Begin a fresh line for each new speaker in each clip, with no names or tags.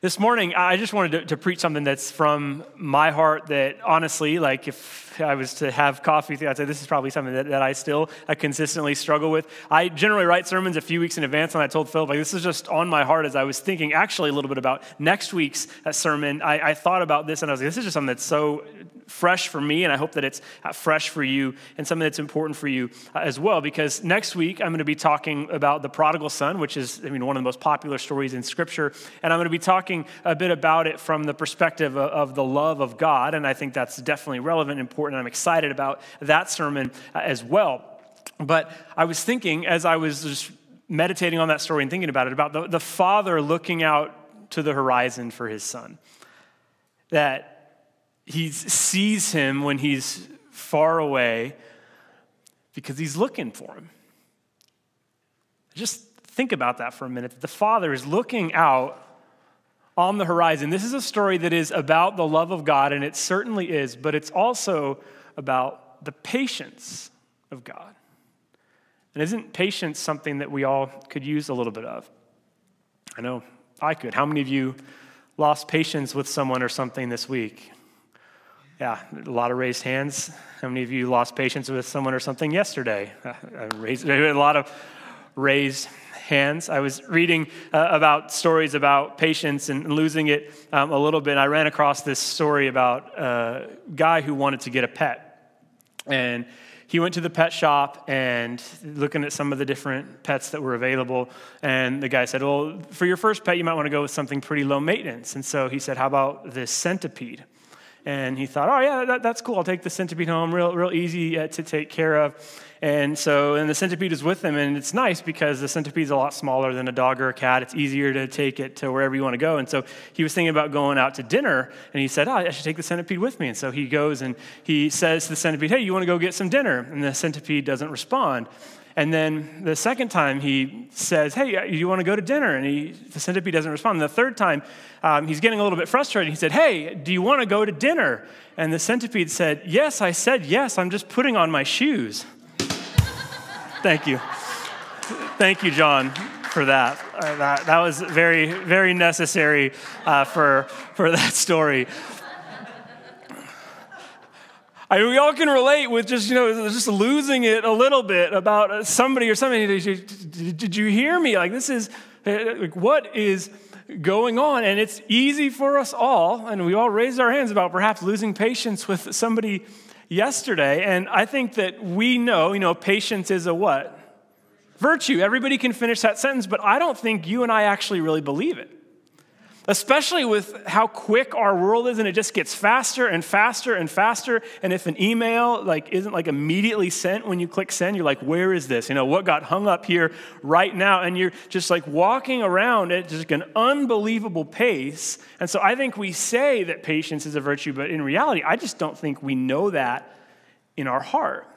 This morning, I just wanted to, to, preach something that's from my heart that honestly, like if I was to have coffee, I'd say this is probably something that, that I still I consistently struggle with. I generally write sermons a few weeks in advance, and I told Philip, like, this is just on my heart as I was thinking actually a little bit about next week's uh, sermon. I, I thought about this, and I was like, this is just something that's so fresh for me, and I hope that it's uh, fresh for you and something that's important for you uh, as well. Because next week, I'm going to be talking about the prodigal son, which is, I mean, one of the most popular stories in Scripture. And I'm going to be talking a bit about it from the perspective of, the love of God. And I think that's definitely relevant and important. I'm excited about that sermon uh, as well. But I was thinking, as I was just meditating on that story and thinking about it, about the, the father looking out to the horizon for his son. That he sees him when he's far away because he's looking for him. Just think about that for a minute. The Father is looking out on the horizon. This is a story that is about the love of God, and it certainly is, but it's also about the patience of God. And isn't patience something that we all could use a little bit of? I know I could. How many of you lost patience with someone or something this week? Yeah, a lot of raised hands. How many of you lost patience with someone or something yesterday? Raised, a lot of raised hands. I was reading uh, about stories about patience and losing it um, a little bit. I ran across this story about a guy who wanted to get a pet. And he went to the pet shop and looking at some of the different pets that were available. And the guy said, Well, for your first pet, you might want to go with something pretty low maintenance. And so he said, How about this centipede? And he thought, oh, yeah, that, that's cool. I'll take the centipede home, real, real easy uh, to take care of. And so, and the centipede is with him, and it's nice because the centipede's a lot smaller than a dog or a cat. It's easier to take it to wherever you want to go. And so he was thinking about going out to dinner, and he said, oh, I should take the centipede with me. And so he goes and he says to the centipede, hey, you want to go get some dinner? And the centipede doesn't respond. And then the second time he says, Hey, you want to go to dinner? And he, the centipede doesn't respond. And the third time um, he's getting a little bit frustrated. He said, Hey, do you want to go to dinner? And the centipede said, Yes, I said yes. I'm just putting on my shoes. Thank you. Thank you, John, for that. Uh, that. That was very, very necessary uh, for, for that story. I mean, we all can relate with just, you know, just losing it a little bit about somebody or something. Did you hear me? Like, this is, like, what is going on? And it's easy for us all, and we all raised our hands about perhaps losing patience with somebody yesterday. And I think that we know, you know, patience is a what? Virtue. Everybody can finish that sentence, but I don't think you and I actually really believe it especially with how quick our world is and it just gets faster and faster and faster. And if an email like isn't like immediately sent when you click send you're like where is this? You know what got hung up here right now? And you're just like walking around at just an unbelievable pace. And so i think we say that patience is a virtue but in reality i just don't think we know that in our heart.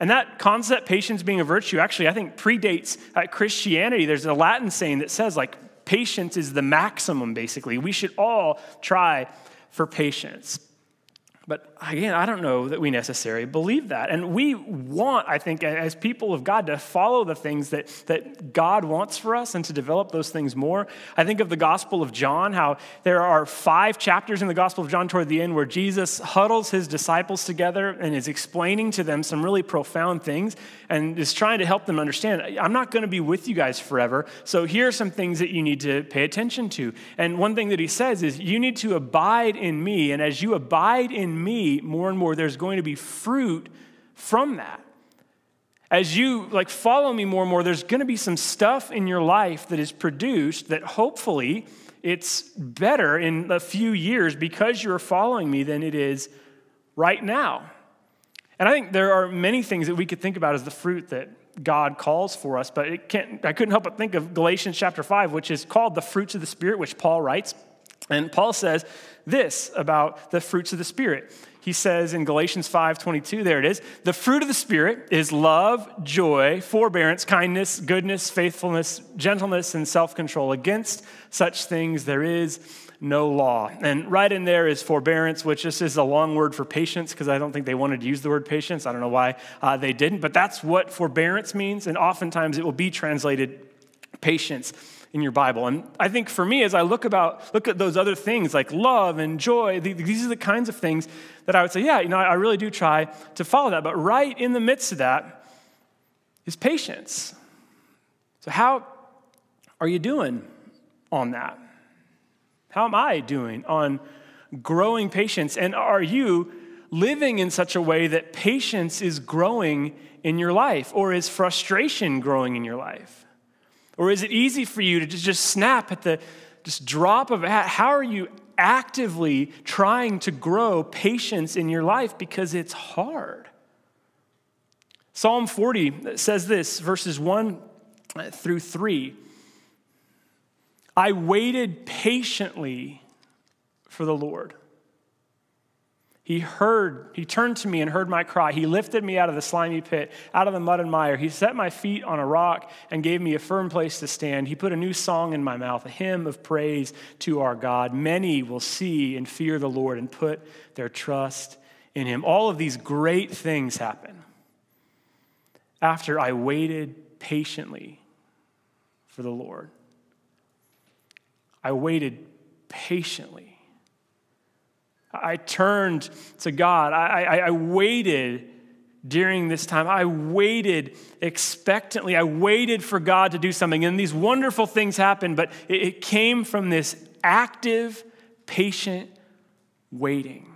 And that concept, patience being a virtue, actually, I think predates uh, Christianity. There's a Latin saying that says, like, patience is the maximum, basically. We should all try for patience. But again, I don't know that we necessarily believe that. And we want, I think, as people of God, to follow the things that, that God wants for us and to develop those things more. I think of the Gospel of John, how there are five chapters in the Gospel of John toward the end where Jesus huddles his disciples together and is explaining to them some really profound things and is trying to help them understand I'm not going to be with you guys forever. So here are some things that you need to pay attention to. And one thing that he says is, You need to abide in me. And as you abide in me more and more, there's going to be fruit from that. As you like follow me more and more, there's going to be some stuff in your life that is produced that hopefully it's better in a few years because you're following me than it is right now. And I think there are many things that we could think about as the fruit that God calls for us, but it can't, I couldn't help but think of Galatians chapter 5, which is called the fruits of the Spirit, which Paul writes. And Paul says this about the fruits of the Spirit. He says in Galatians 5:22, there it is, the fruit of the Spirit is love, joy, forbearance, kindness, goodness, faithfulness, gentleness, and self-control. Against such things there is no law. And right in there is forbearance, which just is a long word for patience, because I don't think they wanted to use the word patience. I don't know why uh, they didn't, but that's what forbearance means. And oftentimes it will be translated patience in your Bible. And I think for me, as I look about look at those other things like love and joy, these are the kinds of things that I would say, yeah, you know, I really do try to follow that. But right in the midst of that is patience. So how are you doing on that? How am I doing on growing patience? And are you living in such a way that patience is growing in your life? Or is frustration growing in your life? Or is it easy for you to just snap at the just drop of? How are you actively trying to grow patience in your life because it's hard? Psalm 40 says this, verses 1 uh, through 3. I waited patiently for the Lord. He heard, he turned to me and heard my cry. He lifted me out of the slimy pit, out of the mud and mire. He set my feet on a rock and gave me a firm place to stand. He put a new song in my mouth, a hymn of praise to our God. Many will see and fear the Lord and put their trust in him. All of these great things happen after I waited patiently for the Lord. I waited patiently I turned to God. I, I, I, waited during this time. I waited expectantly. I waited for God to do something. And these wonderful things happened, but it, it came from this active, patient waiting.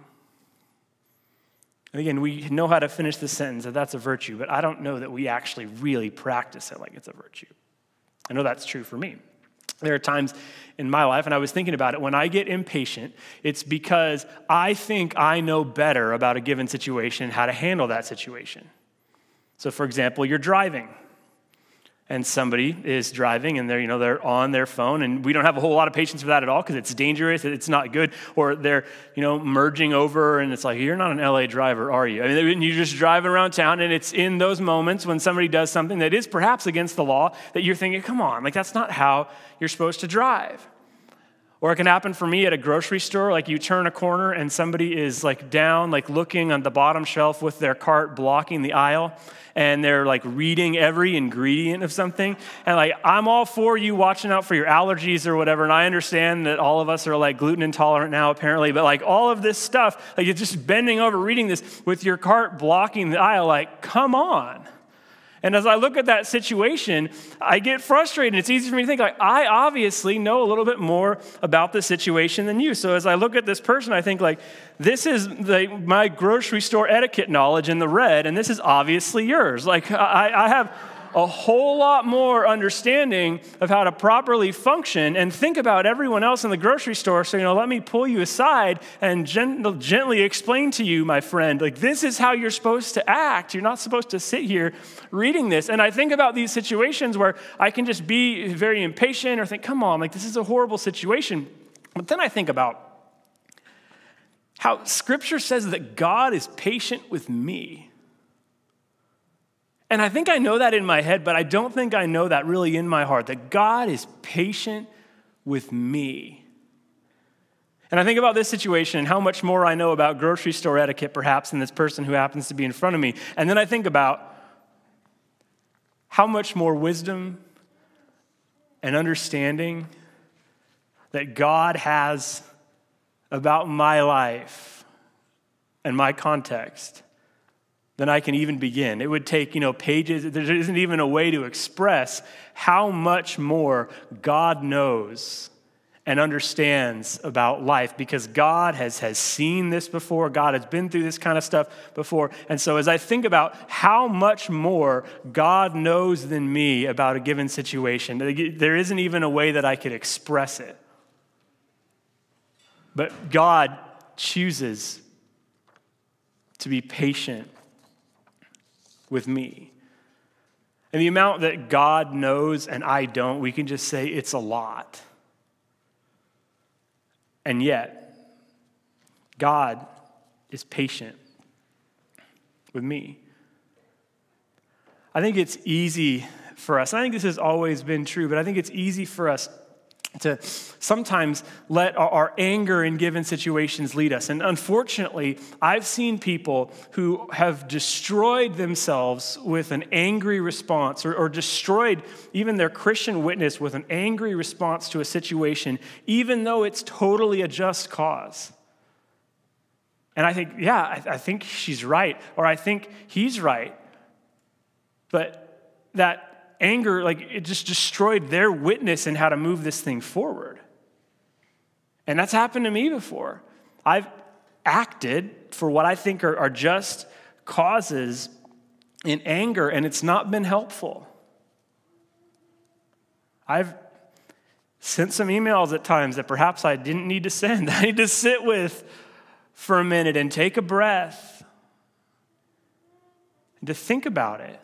And again, we know how to finish the sentence that that's a virtue, but I don't know that we actually really practice it like it's a virtue. I know that's true for me. There are times in my life, and I was thinking about it, when I get impatient, it's because I think I know better about a given situation how to handle that situation. So, for example, you're driving and somebody is driving and they're you know they're on their phone and we don't have a whole lot of patience for that at all because it's dangerous it's not good or they're you know merging over and it's like you're not an la driver are you? I mean you're just driving around town and it's in those moments when somebody does something that is perhaps against the law that you're thinking come on like that's not how you're supposed to drive or it can happen for me at a grocery store, like you turn a corner and somebody is like down, like looking on the bottom shelf with their cart blocking the aisle, and they're like reading every ingredient of something. And like, I'm all for you watching out for your allergies or whatever. And I understand that all of us are like gluten intolerant now, apparently, but like all of this stuff, like you're just bending over reading this with your cart blocking the aisle, like, come on. And as I look at that situation, I get frustrated. It's easy for me to think, like, I obviously know a little bit more about the situation than you. So as I look at this person, I think, like, this is the, my grocery store etiquette knowledge in the red, and this is obviously yours. Like, I, I have a whole lot more understanding of how to properly function and think about everyone else in the grocery store. So, you know, let me pull you aside and gent- gently explain to you, my friend, like this is how you're supposed to act. You're not supposed to sit here reading this. And I think about these situations where I can just be very impatient or think, come on, like this is a horrible situation. But then I think about how scripture says that God is patient with me. And I think I know that in my head, but I don't think I know that really in my heart that God is patient with me. And I think about this situation and how much more I know about grocery store etiquette, perhaps, than this person who happens to be in front of me. And then I think about how much more wisdom and understanding that God has about my life and my context than I can even begin. It would take, you know, pages. There isn't even a way to express how much more God knows and understands about life because God has, has seen this before. God has been through this kind of stuff before. And so, as I think about how much more God knows than me about a given situation, there isn't even a way that I could express it. But God chooses to be patient with me. And the amount that God knows and I don't, we can just say it's a lot. And yet, God is patient with me. I think it's easy for us. I think this has always been true, but I think it's easy for us to sometimes let our, anger in given situations lead us. And unfortunately, I've seen people who have destroyed themselves with an angry response or, or destroyed even their Christian witness with an angry response to a situation, even though it's totally a just cause. And I think, yeah, I, I think she's right, or I think he's right. But that anger, like it just destroyed their witness in how to move this thing forward. And that's happened to me before. I've acted for what I think are, are just causes in anger, and it's not been helpful. I've sent some emails at times that perhaps I didn't need to send. I need to sit with for a minute and take a breath and to think about it.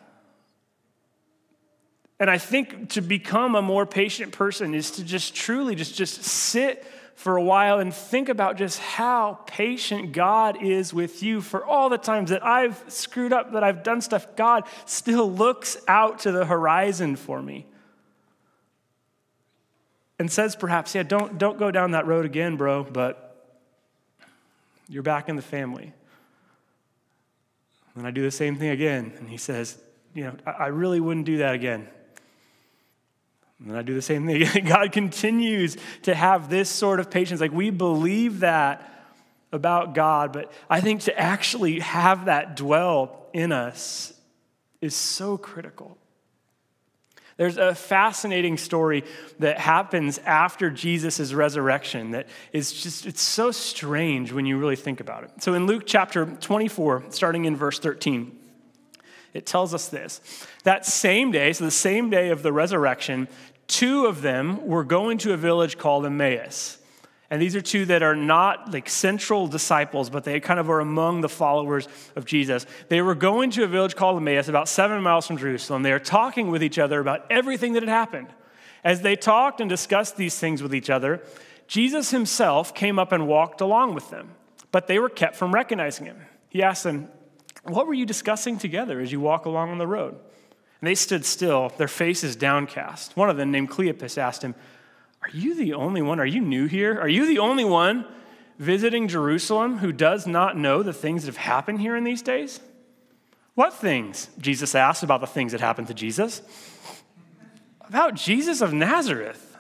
And I think to become a more patient person is to just truly just, just sit for a while and think about just how patient God is with you for all the times that I've screwed up, that I've done stuff. God still looks out to the horizon for me and says perhaps, yeah, don't, don't go down that road again, bro, but you're back in the family. And I do the same thing again. And he says, you know, I really wouldn't do that again. And I do the same thing. God continues to have this sort of patience. Like we believe that about God, but I think to actually have that dwell in us is so critical. There's a fascinating story that happens after Jesus' resurrection that is just, it's so strange when you really think about it. So in Luke chapter 24, starting in verse 13, it tells us this. That same day, so the same day of the resurrection, Two of them were going to a village called Emmaus. And these are two that are not like central disciples, but they kind of are among the followers of Jesus. They were going to a village called Emmaus, about seven miles from Jerusalem. They are talking with each other about everything that had happened. As they talked and discussed these things with each other, Jesus himself came up and walked along with them, but they were kept from recognizing him. He asked them, What were you discussing together as you walk along on the road? And they stood still, their faces downcast. One of them, named Cleopas, asked him, Are you the only one? Are you new here? Are you the only one visiting Jerusalem who does not know the things that have happened here in these days? What things? Jesus asked about the things that happened to Jesus. About Jesus of Nazareth.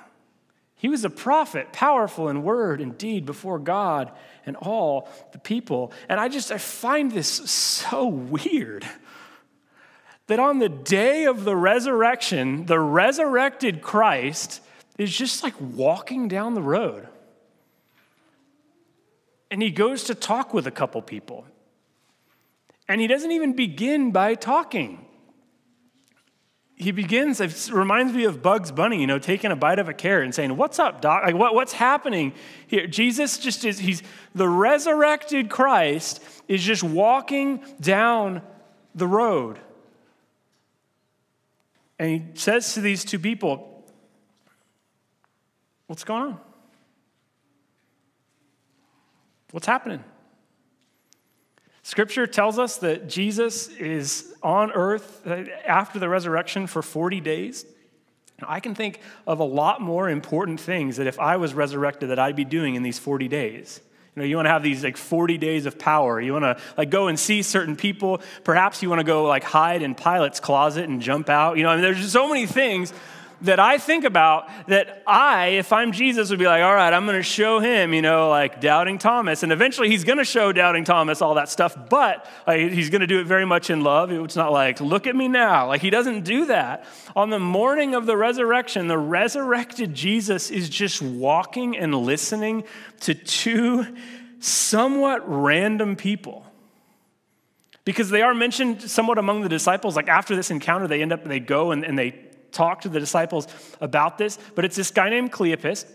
He was a prophet, powerful in word and deed before God and all the people. And I just I find this so weird that on the day of the resurrection, the resurrected Christ is just like walking down the road. And he goes to talk with a couple people. And he doesn't even begin by talking. He begins, it reminds me of Bugs Bunny, you know, taking a bite of a carrot and saying, What's up, doc? Like, what, what's happening here? Jesus just is, he's the resurrected Christ is just walking down the road. And he says to these two people, What's going on? What's happening? Scripture tells us that Jesus is on earth uh, after the resurrection for 40 days. I can think of a lot more important things that if I was resurrected that I'd be doing in these 40 days. You know, you want to have these like 40 days of power. You want to like go and see certain people. Perhaps you want to go like hide in Pilate's closet and jump out. You know, I mean, there's so many things that I think about that I, if I'm Jesus, would be like, all right, I'm going to show him, you know, like doubting Thomas. And eventually he's going to show doubting Thomas all that stuff, but like, he's going to do it very much in love. It's not like, look at me now. Like he doesn't do that. On the morning of the resurrection, the resurrected Jesus is just walking and listening to two somewhat random people because they are mentioned somewhat among the disciples. Like after this encounter, they end up, they go and, and they talk to the disciples about this, but it's this guy named Cleopas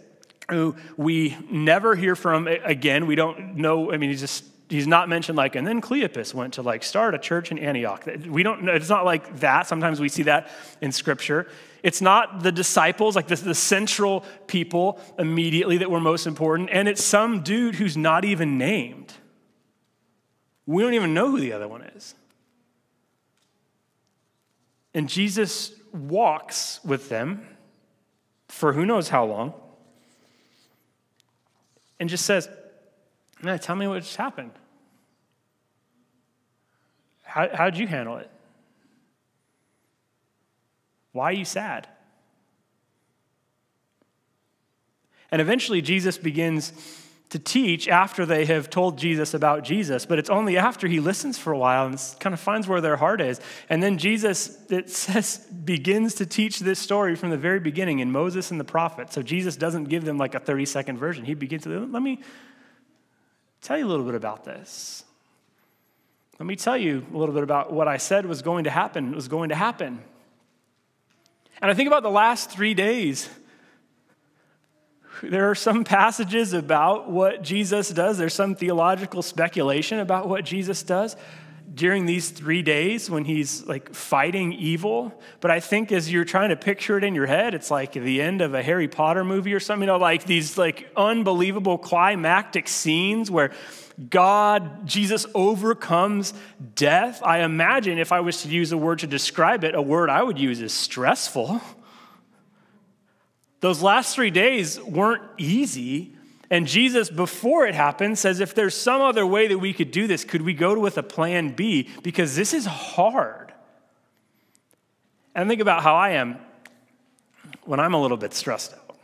who we never hear from again. We don't know, I mean, he's just he's not mentioned like, and then Cleopas went to like start a church in Antioch. We don't know, it's not like that. Sometimes we see that in scripture. It's not the disciples, like the, the central people immediately that were most important, and it's some dude who's not even named. We don't even know who the other one is. And Jesus walks with them for who knows how long. and just says, no, Tell me what just happened. How, how'd you handle it? Why are you sad? And eventually, Jesus begins to teach after they have told Jesus about Jesus, but it's only after he listens for a while and kind of finds where their heart is. And then Jesus, it says, begins to teach this story from the very beginning in Moses and the prophets. So Jesus doesn't give them like a 30 second version. He begins to, let me tell you a little bit about this. Let me tell you a little bit about what I said was going to happen, was going to happen. And I think about the last three days there are some passages about what Jesus does. There's some theological speculation about what Jesus does during these three days when he's like fighting evil. But I think as you're trying to picture it in your head, it's like the end of a Harry Potter movie or something, you know, like these like unbelievable climactic scenes where God, Jesus overcomes death. I imagine if I was to use a word to describe it, a word I would use is stressful. Those last three days weren't easy. And Jesus, before it happened, says, if there's some other way that we could do this, could we go with a plan B? Because this is hard. And think about how I am when I'm a little bit stressed out,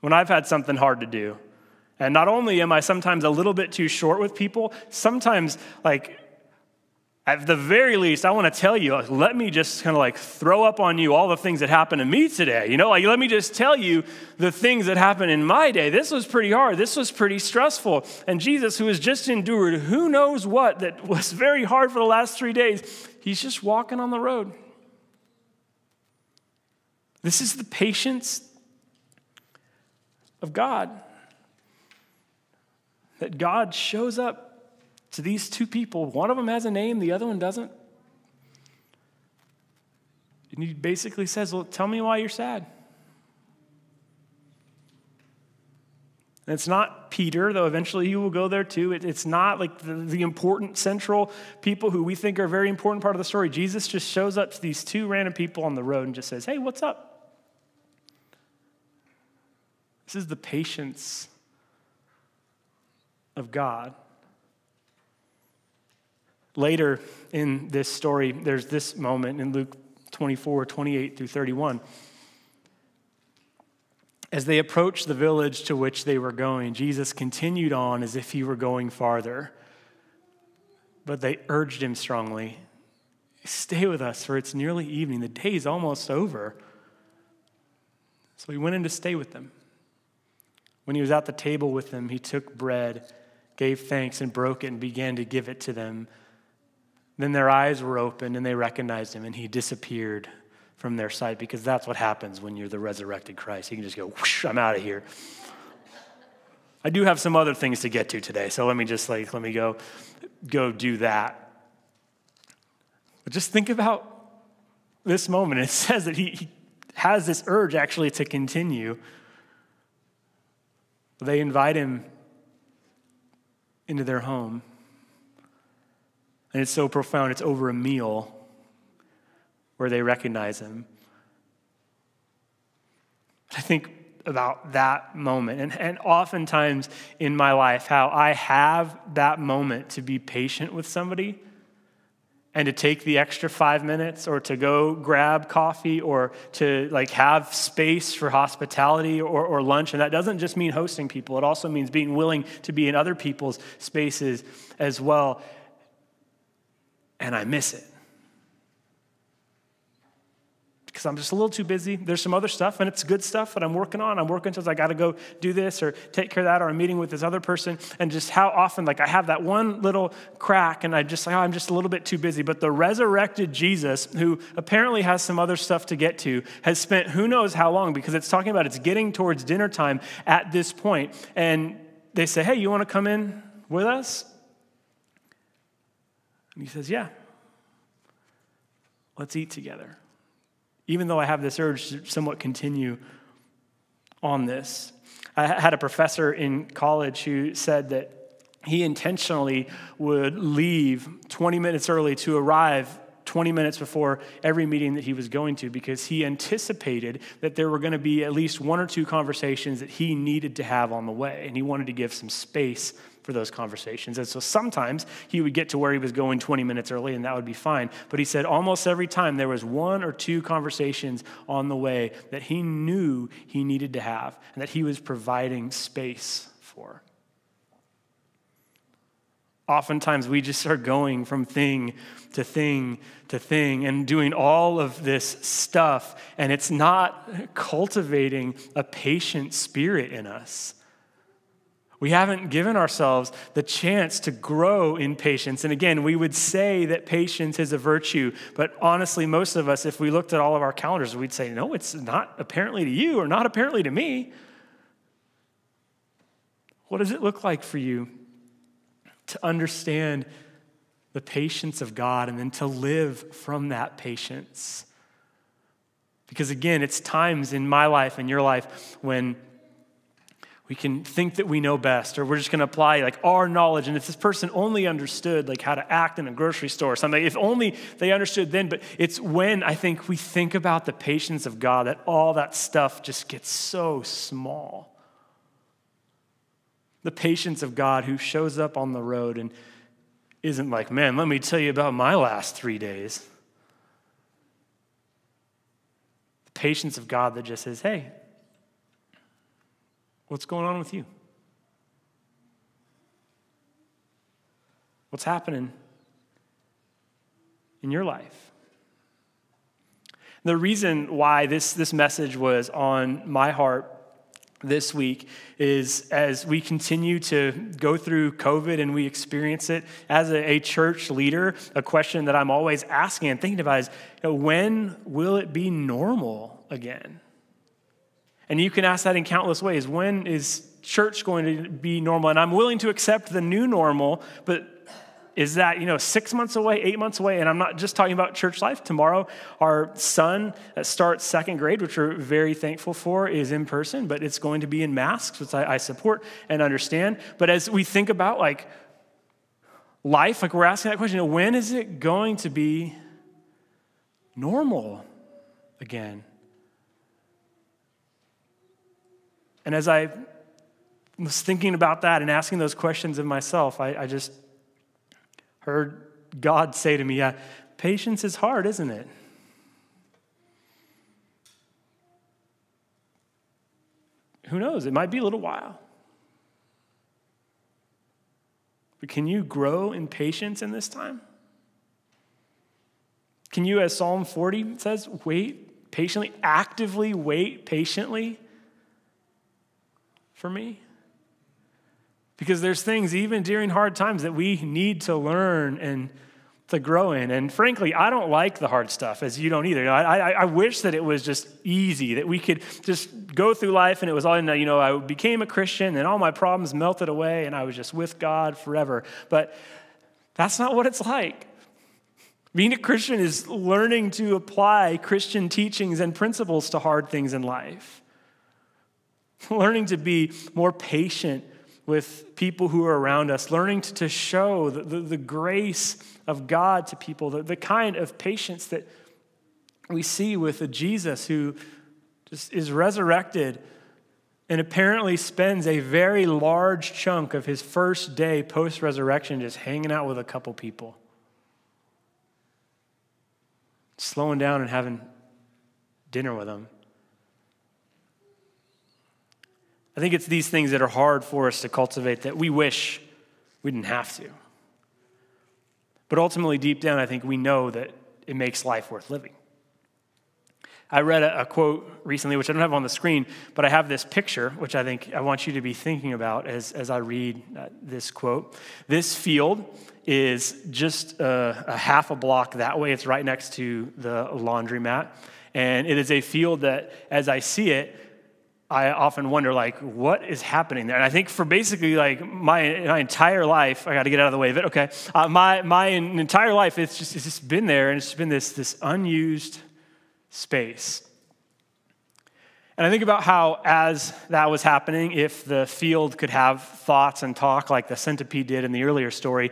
when I've had something hard to do. And not only am I sometimes a little bit too short with people, sometimes, like, at the very least, I want to tell you, let me just kind of like throw up on you all the things that happened to me today. You know, like let me just tell you the things that happened in my day. This was pretty hard. This was pretty stressful. And Jesus, who has just endured who knows what that was very hard for the last three days, he's just walking on the road. This is the patience of God. That God shows up to these two people. One of them has a name, the other one doesn't. And he basically says, Well, tell me why you're sad. And it's not Peter, though eventually he will go there too. It, it's not like the, the important central people who we think are a very important part of the story. Jesus just shows up to these two random people on the road and just says, Hey, what's up? This is the patience of God. Later in this story, there's this moment in Luke 24, 28 through 31. As they approached the village to which they were going, Jesus continued on as if he were going farther. But they urged him strongly Stay with us, for it's nearly evening. The day is almost over. So he went in to stay with them. When he was at the table with them, he took bread, gave thanks, and broke it and began to give it to them. Then their eyes were opened and they recognized him, and he disappeared from their sight because that's what happens when you're the resurrected Christ. You can just go, whoosh, I'm out of here. I do have some other things to get to today, so let me just like let me go go do that. But just think about this moment. It says that he, he has this urge actually to continue. They invite him into their home. And it's so profound, it's over a meal where they recognize him. I think about that moment, and, and oftentimes in my life, how I have that moment to be patient with somebody and to take the extra five minutes or to go grab coffee or to like have space for hospitality or, or lunch. And that doesn't just mean hosting people. It also means being willing to be in other people's spaces as well and I miss it. Because I'm just a little too busy. There's some other stuff, and it's good stuff that I'm working on. I'm working because I got to go do this or take care of that, or I'm meeting with this other person. And just how often, like, I have that one little crack, and I just like, oh, I'm just a little bit too busy. But the resurrected Jesus, who apparently has some other stuff to get to, has spent who knows how long, because it's talking about it's getting towards dinner time at this point. And they say, hey, you want to come in with us? And he says, Yeah, let's eat together. Even though I have this urge to somewhat continue on this. I had a professor in college who said that he intentionally would leave 20 minutes early to arrive 20 minutes before every meeting that he was going to because he anticipated that there were going to be at least one or two conversations that he needed to have on the way, and he wanted to give some space for those conversations. And so sometimes he would get to where he was going 20 minutes early, and that would be fine. But he said almost every time there was one or two conversations on the way that he knew he needed to have and that he was providing space for. Oftentimes, we just are going from thing to thing to thing and doing all of this stuff, and it's not cultivating a patient spirit in us. We haven't given ourselves the chance to grow in patience. And again, we would say that patience is a virtue, but honestly, most of us, if we looked at all of our calendars, we'd say, no, it's not apparently to you or not apparently to me. What does it look like for you to understand the patience of God and then to live from that patience? Because again, it's times in my life and your life when we can think that we know best or we're just going to apply like our knowledge and if this person only understood like how to act in a grocery store or something if only they understood then but it's when i think we think about the patience of god that all that stuff just gets so small the patience of god who shows up on the road and isn't like man let me tell you about my last three days the patience of god that just says hey What's going on with you? What's happening in your life? The reason why this, this message was on my heart this week is as we continue to go through COVID and we experience it as a, a, church leader, a question that I'm always asking and thinking about is you know, when will it be normal again? And you can ask that in countless ways. When is church going to be normal? And I'm willing to accept the new normal, but is that you know six months away eight months away and i'm not just talking about church life. Tomorrow our son that starts second grade which we're very thankful for is in person but it's going to be in masks which i, I support and understand. But as we think about like life like we're asking that question when is it going to be normal again? And as I was thinking about that and asking those questions of myself, I, I just heard God say to me, patience is hard, isn't it? Who knows? It might be a little while. But can you grow in patience in this time? Can you, as Psalm 40 says, wait patiently, actively wait patiently for me? Because there's things, even during hard times, that we need to learn and to grow in. And frankly, I don't like the hard stuff, as you don't either. I, I, I, wish that it was just easy, that we could just go through life and it was all, you know, I became a Christian and all my problems melted away and I was just with God forever. But that's not what it's like. Being a Christian is learning to apply Christian teachings and principles to hard things in life. learning to be more patient with people who are around us, learning to, show the, the, the, grace of God to people, the, the kind of patience that we see with a Jesus who just is resurrected and apparently spends a very large chunk of his first day post resurrection just hanging out with a couple people, slowing down and having dinner with them. I think it's these things that are hard for us to cultivate that we wish we didn't have to. But ultimately, deep down, I think we know that it makes life worth living. I read a, a, quote recently, which I don't have on the screen, but I have this picture, which I think I want you to be thinking about as, as I read uh, this quote. This field is just a, a half a block that way. It's right next to the laundromat. And it is a field that, as I see it, I often wonder, like, what is happening there? And I think for basically like my, my entire life, I got to get out of the way of it. Okay, uh, my my entire life, it's just it's just been there, and it's been this this unused space. And I think about how, as that was happening, if the field could have thoughts and talk like the centipede did in the earlier story,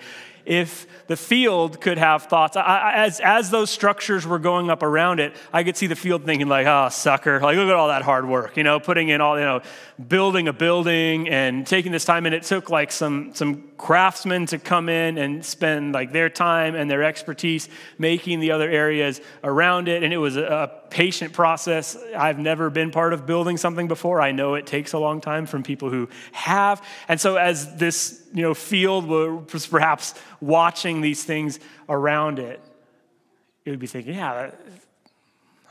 if the field could have thoughts, I, as, as those structures were going up around it, I could see the field thinking, like, oh, sucker, like, look at all that hard work, you know, putting in all, you know, building a building and taking this time. And it took like some, some craftsmen to come in and spend like their time and their expertise making the other areas around it. And it was a, a patient process. I've never been part of building something before. I know it takes a long time from people who have. And so as this, you know, field was perhaps watching these things around it, it would be thinking, yeah,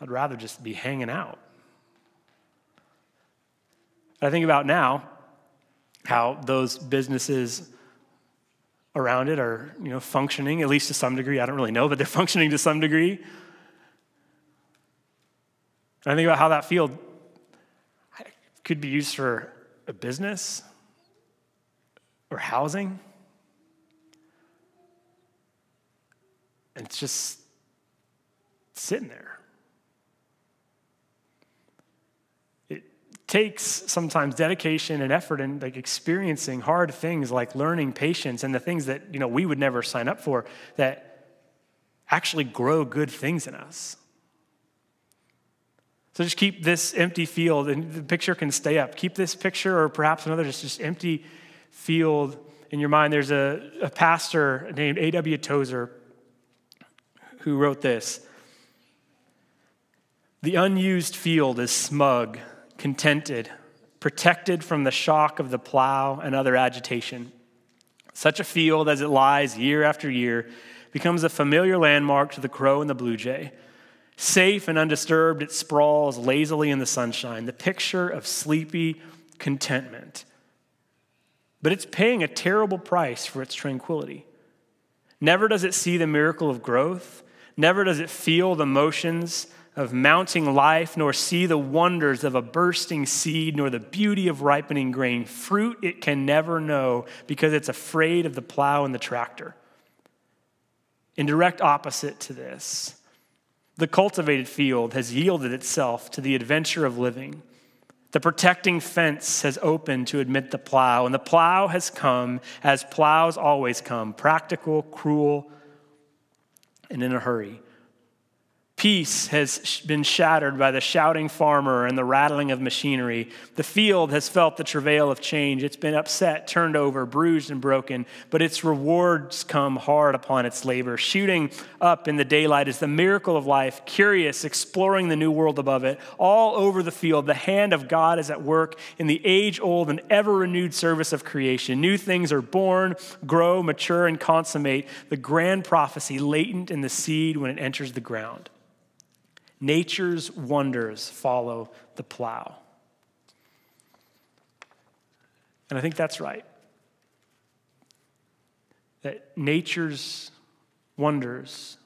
I'd rather just be hanging out. I think about now how those businesses around it are, you know, functioning, at least to some degree. I don't really know, but they're functioning to some degree. And I think about how that field could be used for a business or housing. And it's just sitting there. It takes sometimes dedication and effort and like experiencing hard things like learning patience and the things that you know we would never sign up for that actually grow good things in us so just keep this empty field and the picture can stay up keep this picture or perhaps another just, just empty field in your mind there's a, a pastor named A.W. Tozer who wrote this the unused field is smug contented, protected from the shock of the plow and other agitation. Such a field as it lies year after year becomes a familiar landmark to the crow and the blue jay. Safe and undisturbed, it sprawls lazily in the sunshine, the picture of sleepy contentment. But it's paying a terrible price for its tranquility. Never does it see the miracle of growth, never does it feel the motions of mounting life, nor see the wonders of a bursting seed, nor the beauty of ripening grain. Fruit it can never know because it's afraid of the plow and the tractor. In direct opposite to this, the cultivated field has yielded itself to the adventure of living. The protecting fence has opened to admit the plow, and the plow has come as plows always come practical, cruel, and in a hurry. Peace has been shattered by the shouting farmer and the rattling of machinery. The field has felt the travail of change. It's been upset, turned over, bruised, and broken, but its rewards come hard upon its labor. Shooting up in the daylight is the miracle of life, curious, exploring the new world above it. All over the field, the hand of God is at work in the age old and ever renewed service of creation. New things are born, grow, mature, and consummate the grand prophecy latent in the seed when it enters the ground. Nature's wonders follow the plow. And I think that's right. That nature's wonders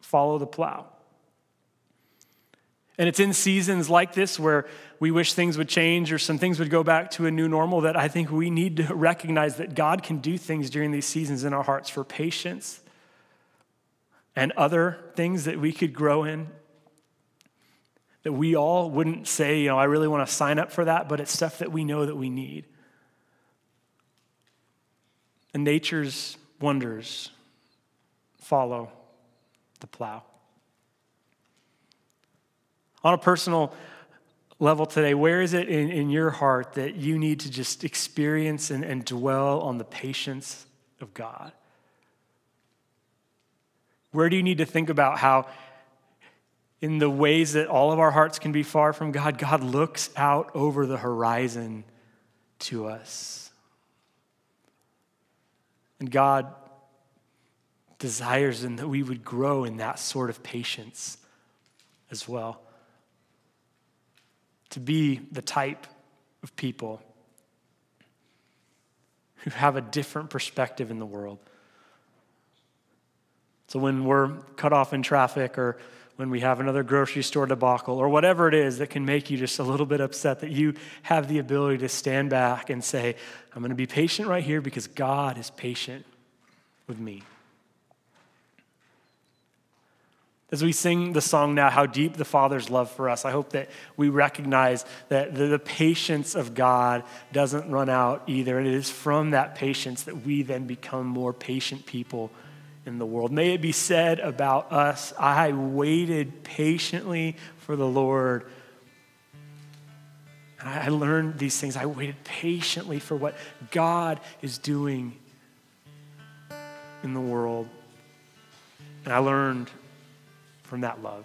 follow the plow. And it's in seasons like this where we wish things would change or some things would go back to a new normal that I think we need to recognize that God can do things during these seasons in our hearts for patience, and other things that we could grow in. That we all wouldn't say, you know, I really want to sign up for that, but it's stuff that we know that we need. And nature's wonders follow the plow. On a personal level today, where is it in, in your heart that you need to just experience and, and dwell on the patience of God? Where do you need to think about how, in the ways that all of our hearts can be far from God, God looks out over the horizon to us? And God desires and that we would grow in that sort of patience as well. To be the type of people who have a different perspective in the world. So when we're cut off in traffic or when we have another grocery store debacle or whatever it is that can make you just a little bit upset, that you have the ability to stand back and say, I'm going to be patient right here because God is patient with me. As we sing the song now, How Deep the Father's Love for Us, I hope that we recognize that the, patience of God doesn't run out either. And it is from that patience that we then become more patient people in the world. May it be said about us I waited patiently for the Lord. And I learned these things. I waited patiently for what God is doing in the world. And I learned from that love.